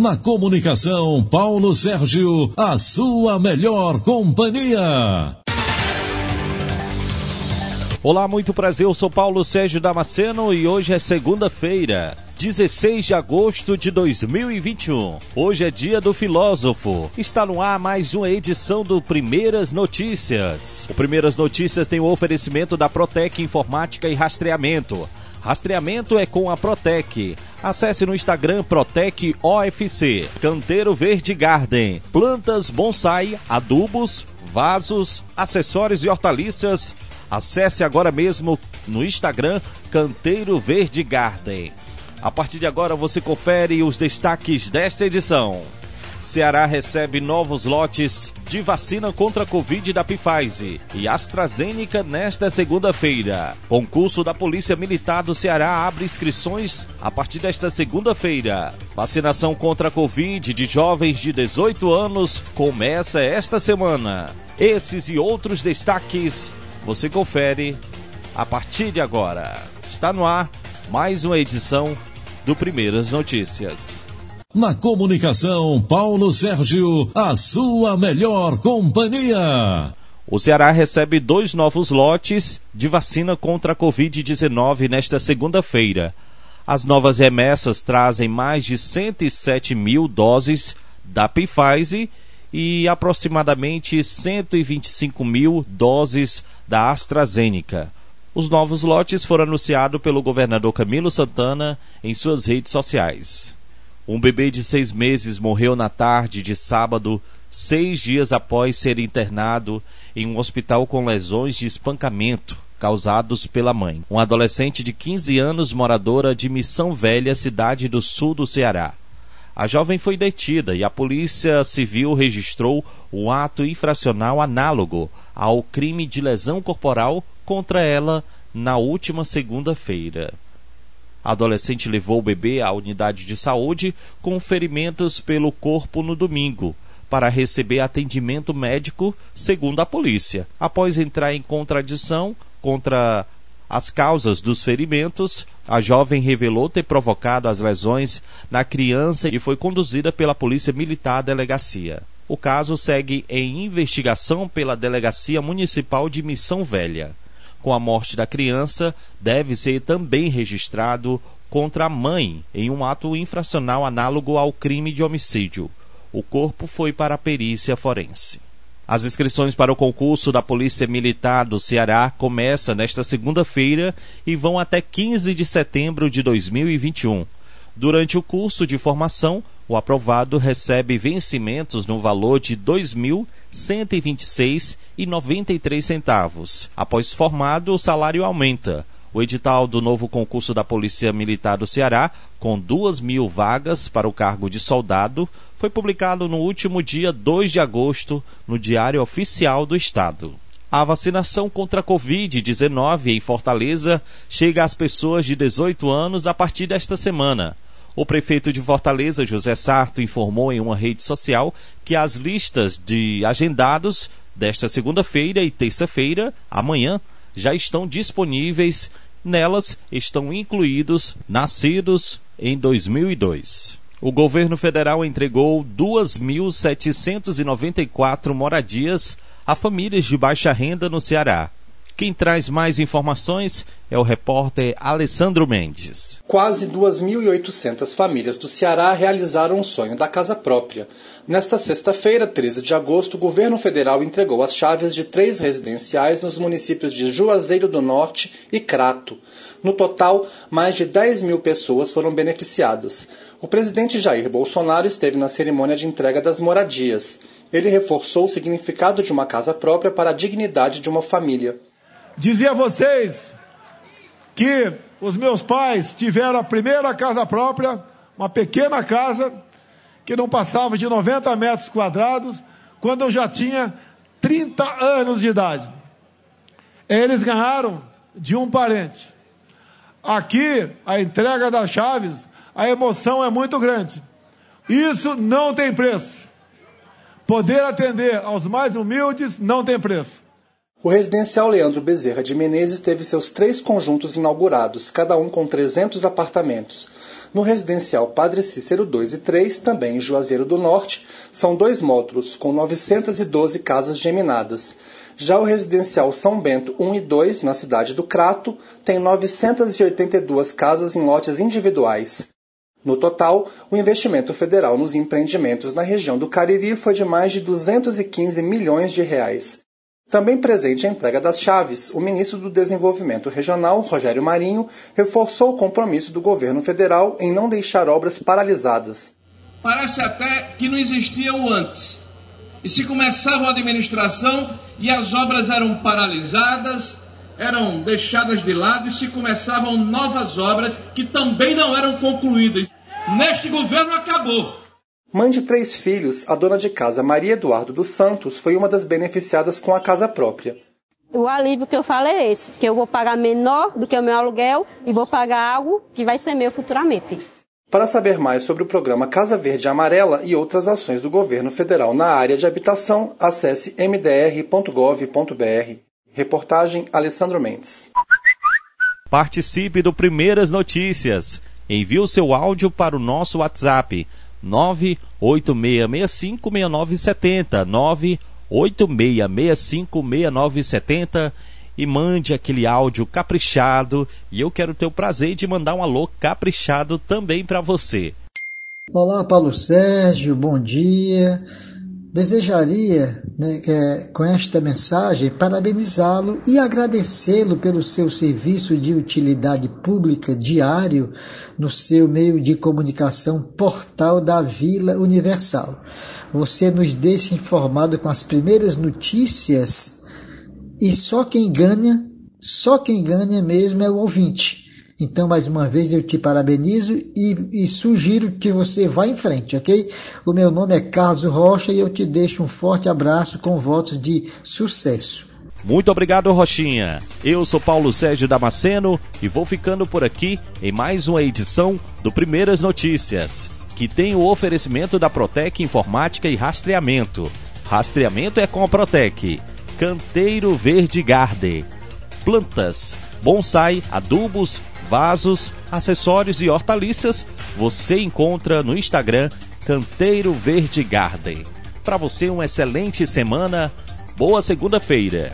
Na comunicação, Paulo Sérgio, a sua melhor companhia. Olá, muito prazer. Eu sou Paulo Sérgio Damasceno e hoje é segunda-feira. 16 de agosto de 2021. Hoje é dia do filósofo. Está no ar mais uma edição do Primeiras Notícias. O Primeiras Notícias tem o oferecimento da Protec Informática e Rastreamento. Rastreamento é com a Protec. Acesse no Instagram Protec OFC. Canteiro Verde Garden. Plantas, bonsai, adubos, vasos, acessórios e hortaliças. Acesse agora mesmo no Instagram Canteiro Verde Garden. A partir de agora você confere os destaques desta edição. Ceará recebe novos lotes de vacina contra a Covid da Pfizer e AstraZeneca nesta segunda-feira. Concurso da Polícia Militar do Ceará abre inscrições a partir desta segunda-feira. Vacinação contra a Covid de jovens de 18 anos começa esta semana. Esses e outros destaques você confere a partir de agora. Está no ar mais uma edição do Primeiras Notícias. Na comunicação, Paulo Sérgio, a sua melhor companhia. O Ceará recebe dois novos lotes de vacina contra a Covid-19 nesta segunda-feira. As novas remessas trazem mais de 107 mil doses da Pfizer e aproximadamente 125 mil doses da AstraZeneca. Os novos lotes foram anunciados pelo governador Camilo Santana em suas redes sociais. Um bebê de seis meses morreu na tarde de sábado, seis dias após ser internado em um hospital com lesões de espancamento causados pela mãe. Um adolescente de 15 anos, moradora de Missão Velha, cidade do sul do Ceará. A jovem foi detida e a Polícia Civil registrou um ato infracional análogo ao crime de lesão corporal contra ela na última segunda-feira. A adolescente levou o bebê à unidade de saúde com ferimentos pelo corpo no domingo para receber atendimento médico, segundo a polícia. Após entrar em contradição contra as causas dos ferimentos, a jovem revelou ter provocado as lesões na criança e foi conduzida pela Polícia Militar à delegacia. O caso segue em investigação pela Delegacia Municipal de Missão Velha. Com a morte da criança, deve ser também registrado contra a mãe em um ato infracional análogo ao crime de homicídio. O corpo foi para a perícia forense. As inscrições para o concurso da Polícia Militar do Ceará começam nesta segunda-feira e vão até 15 de setembro de 2021. Durante o curso de formação, o aprovado recebe vencimentos no valor de R$ 2.126,93. Após formado, o salário aumenta. O edital do novo concurso da Polícia Militar do Ceará, com duas mil vagas para o cargo de soldado, foi publicado no último dia 2 de agosto no Diário Oficial do Estado. A vacinação contra a Covid-19 em Fortaleza chega às pessoas de 18 anos a partir desta semana. O prefeito de Fortaleza, José Sarto, informou em uma rede social que as listas de agendados desta segunda-feira e terça-feira, amanhã, já estão disponíveis. Nelas estão incluídos nascidos em 2002. O governo federal entregou 2.794 moradias a famílias de baixa renda no Ceará. Quem traz mais informações é o repórter Alessandro Mendes. Quase 2.800 famílias do Ceará realizaram o sonho da casa própria. Nesta sexta-feira, 13 de agosto, o governo federal entregou as chaves de três residenciais nos municípios de Juazeiro do Norte e Crato. No total, mais de 10 mil pessoas foram beneficiadas. O presidente Jair Bolsonaro esteve na cerimônia de entrega das moradias. Ele reforçou o significado de uma casa própria para a dignidade de uma família. Dizia a vocês que os meus pais tiveram a primeira casa própria, uma pequena casa, que não passava de 90 metros quadrados, quando eu já tinha 30 anos de idade. Eles ganharam de um parente. Aqui, a entrega das chaves, a emoção é muito grande. Isso não tem preço. Poder atender aos mais humildes não tem preço. O residencial Leandro Bezerra de Menezes teve seus três conjuntos inaugurados, cada um com 300 apartamentos. No residencial Padre Cícero 2 e 3, também em Juazeiro do Norte, são dois módulos com 912 casas geminadas. Já o residencial São Bento 1 e 2, na cidade do Crato, tem 982 casas em lotes individuais. No total, o investimento federal nos empreendimentos na região do Cariri foi de mais de 215 milhões de reais. Também presente a entrega das chaves, o ministro do Desenvolvimento Regional, Rogério Marinho, reforçou o compromisso do governo federal em não deixar obras paralisadas. Parece até que não existia o antes. E se começava a administração e as obras eram paralisadas, eram deixadas de lado e se começavam novas obras que também não eram concluídas. Neste governo acabou. Mãe de três filhos, a dona de casa Maria Eduardo dos Santos foi uma das beneficiadas com a casa própria. O alívio que eu falo é esse, que eu vou pagar menor do que o meu aluguel e vou pagar algo que vai ser meu futuramente. Para saber mais sobre o programa Casa Verde Amarela e outras ações do governo federal na área de habitação, acesse mdr.gov.br. Reportagem Alessandro Mendes. Participe do Primeiras Notícias. Envie o seu áudio para o nosso WhatsApp 986656970, 986656970 e mande aquele áudio caprichado e eu quero ter o prazer de mandar um alô caprichado também para você. Olá, Paulo Sérgio, bom dia. Desejaria, né, com esta mensagem, parabenizá-lo e agradecê-lo pelo seu serviço de utilidade pública diário no seu meio de comunicação Portal da Vila Universal. Você nos deixa informado com as primeiras notícias e só quem ganha, só quem ganha mesmo é o ouvinte. Então, mais uma vez, eu te parabenizo e, e, sugiro que você vá em frente, ok? O meu nome é Carlos Rocha e eu te deixo um forte abraço com votos de sucesso. Muito obrigado, Rochinha. Eu sou Paulo Sérgio Damasceno e vou ficando por aqui em mais uma edição do Primeiras Notícias, que tem o oferecimento da Protec Informática e Rastreamento. Rastreamento é com a Protec. Canteiro Verde Garden. Plantas, bonsai, adubos, vasos, acessórios e hortaliças, você encontra no Instagram Canteiro Verde Garden. Para você, uma excelente semana. Boa segunda-feira.